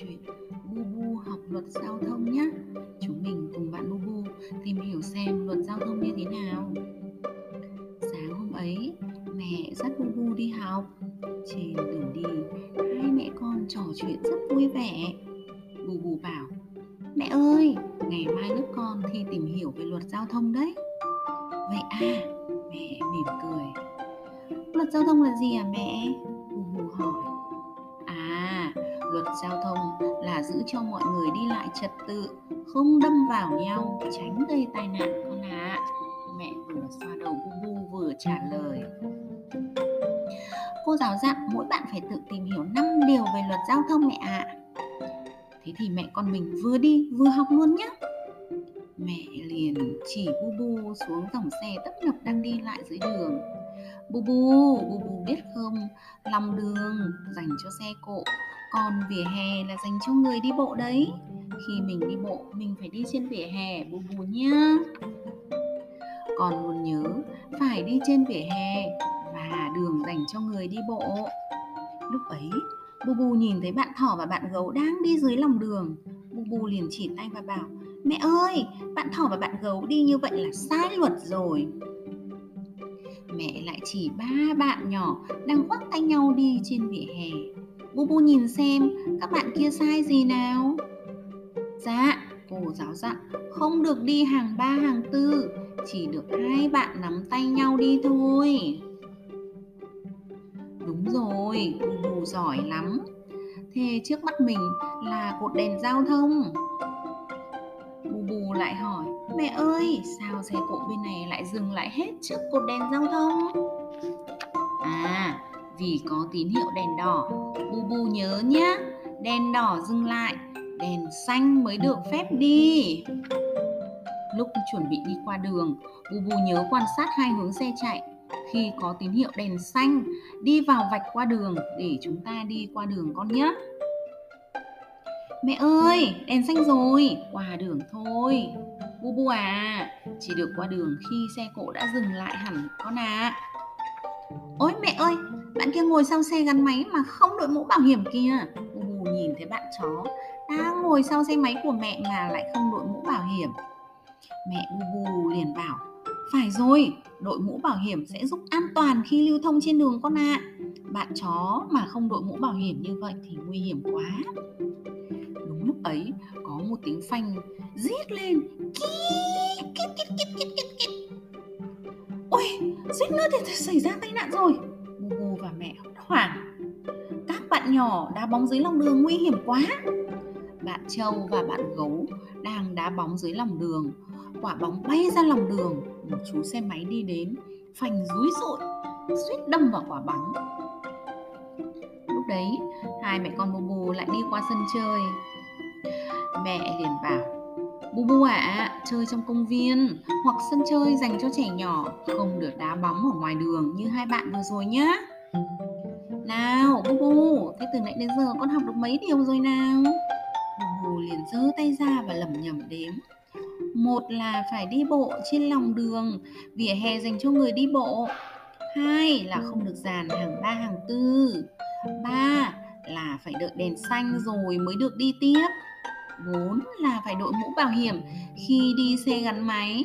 chuyện Bubu học luật giao thông nhé. Chúng mình cùng bạn Bubu tìm hiểu xem luật giao thông như thế nào. Sáng hôm ấy, mẹ dắt Bubu đi học. Trên đường đi, hai mẹ con trò chuyện rất vui vẻ. Bubu bảo, mẹ ơi, ngày mai lớp con thi tìm hiểu về luật giao thông đấy. Vậy à, mẹ mỉm cười. Luật giao thông là gì à mẹ? Bubu hỏi luật giao thông là giữ cho mọi người đi lại trật tự, không đâm vào nhau tránh gây tai nạn con ạ à. mẹ vừa xoa đầu bu bu vừa trả lời cô giáo dặn mỗi bạn phải tự tìm hiểu 5 điều về luật giao thông mẹ ạ à. thế thì mẹ con mình vừa đi vừa học luôn nhé mẹ liền chỉ bu bu xuống dòng xe tấp nập đang đi lại dưới đường bu bu bu bu biết không lòng đường dành cho xe cộ còn vỉa hè là dành cho người đi bộ đấy. Khi mình đi bộ, mình phải đi trên vỉa hè, bù bù nhá. Còn muốn nhớ, phải đi trên vỉa hè và đường dành cho người đi bộ. Lúc ấy, bù bù nhìn thấy bạn thỏ và bạn gấu đang đi dưới lòng đường. Bù bù liền chỉ tay và bảo, mẹ ơi, bạn thỏ và bạn gấu đi như vậy là sai luật rồi. Mẹ lại chỉ ba bạn nhỏ đang khoác tay nhau đi trên vỉa hè. Bu Bu nhìn xem các bạn kia sai gì nào? Dạ, cô giáo dặn không được đi hàng ba hàng tư Chỉ được hai bạn nắm tay nhau đi thôi. Đúng rồi, Bu Bu giỏi lắm. Thế trước mắt mình là cột đèn giao thông. Bù Bù lại hỏi Mẹ ơi, sao xe cộ bên này lại dừng lại hết trước cột đèn giao thông? À, vì có tín hiệu đèn đỏ. Bu bu nhớ nhé đèn đỏ dừng lại, đèn xanh mới được phép đi. Lúc chuẩn bị đi qua đường bu bu nhớ quan sát hai hướng xe chạy. Khi có tín hiệu đèn xanh, đi vào vạch qua đường để chúng ta đi qua đường con nhé mẹ ơi, đèn xanh rồi, qua đường thôi. Bu bu à chỉ được qua đường khi xe cộ đã dừng lại hẳn con à ôi mẹ ơi bạn kia ngồi sau xe gắn máy mà không đội mũ bảo hiểm kia. Gù nhìn thấy bạn chó đang ngồi sau xe máy của mẹ mà lại không đội mũ bảo hiểm. Mẹ gù liền bảo, phải rồi, đội mũ bảo hiểm sẽ giúp an toàn khi lưu thông trên đường con ạ. À. bạn chó mà không đội mũ bảo hiểm như vậy thì nguy hiểm quá. Đúng lúc ấy, có một tiếng phanh rít lên. Ôi, suýt nữa thì xảy ra tai nạn rồi mẹ mẹ hoảng. Các bạn nhỏ đá bóng dưới lòng đường nguy hiểm quá. Bạn trâu và bạn gấu đang đá bóng dưới lòng đường. Quả bóng bay ra lòng đường một chú xe máy đi đến phanh rúi rội suýt đâm vào quả bóng. Lúc đấy hai mẹ con bù bù lại đi qua sân chơi. Mẹ liền bảo Bù bù ạ, à, chơi trong công viên hoặc sân chơi dành cho trẻ nhỏ, không được đá bóng ở ngoài đường như hai bạn vừa rồi nhé. Nào, Bu Bu, thế từ nãy đến giờ con học được mấy điều rồi nào? Bu Bu liền giơ tay ra và lẩm nhẩm đếm. Một là phải đi bộ trên lòng đường, vỉa hè dành cho người đi bộ. Hai là không được dàn hàng ba hàng tư. Ba là phải đợi đèn xanh rồi mới được đi tiếp. Bốn là phải đội mũ bảo hiểm khi đi xe gắn máy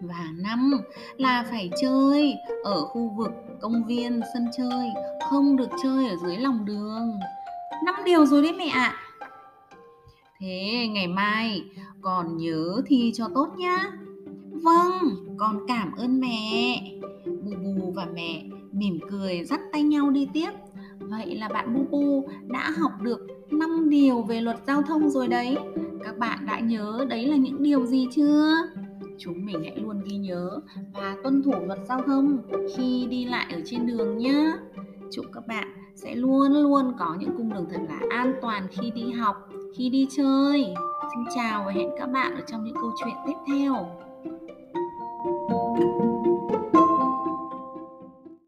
và năm là phải chơi ở khu vực công viên sân chơi, không được chơi ở dưới lòng đường. Năm điều rồi đấy mẹ ạ. Thế ngày mai còn nhớ thi cho tốt nhá. Vâng con cảm ơn mẹ. Bù bù và mẹ mỉm cười dắt tay nhau đi tiếp. Vậy là bạn bu bu đã học được 5 điều về luật giao thông rồi đấy. Các bạn đã nhớ đấy là những điều gì chưa? Chúng mình hãy luôn ghi nhớ và tuân thủ luật giao thông khi đi lại ở trên đường nhé chúc các bạn sẽ luôn luôn có những cung đường thật là an toàn khi đi học, khi đi chơi. Xin chào và hẹn các bạn ở trong những câu chuyện tiếp theo. thank you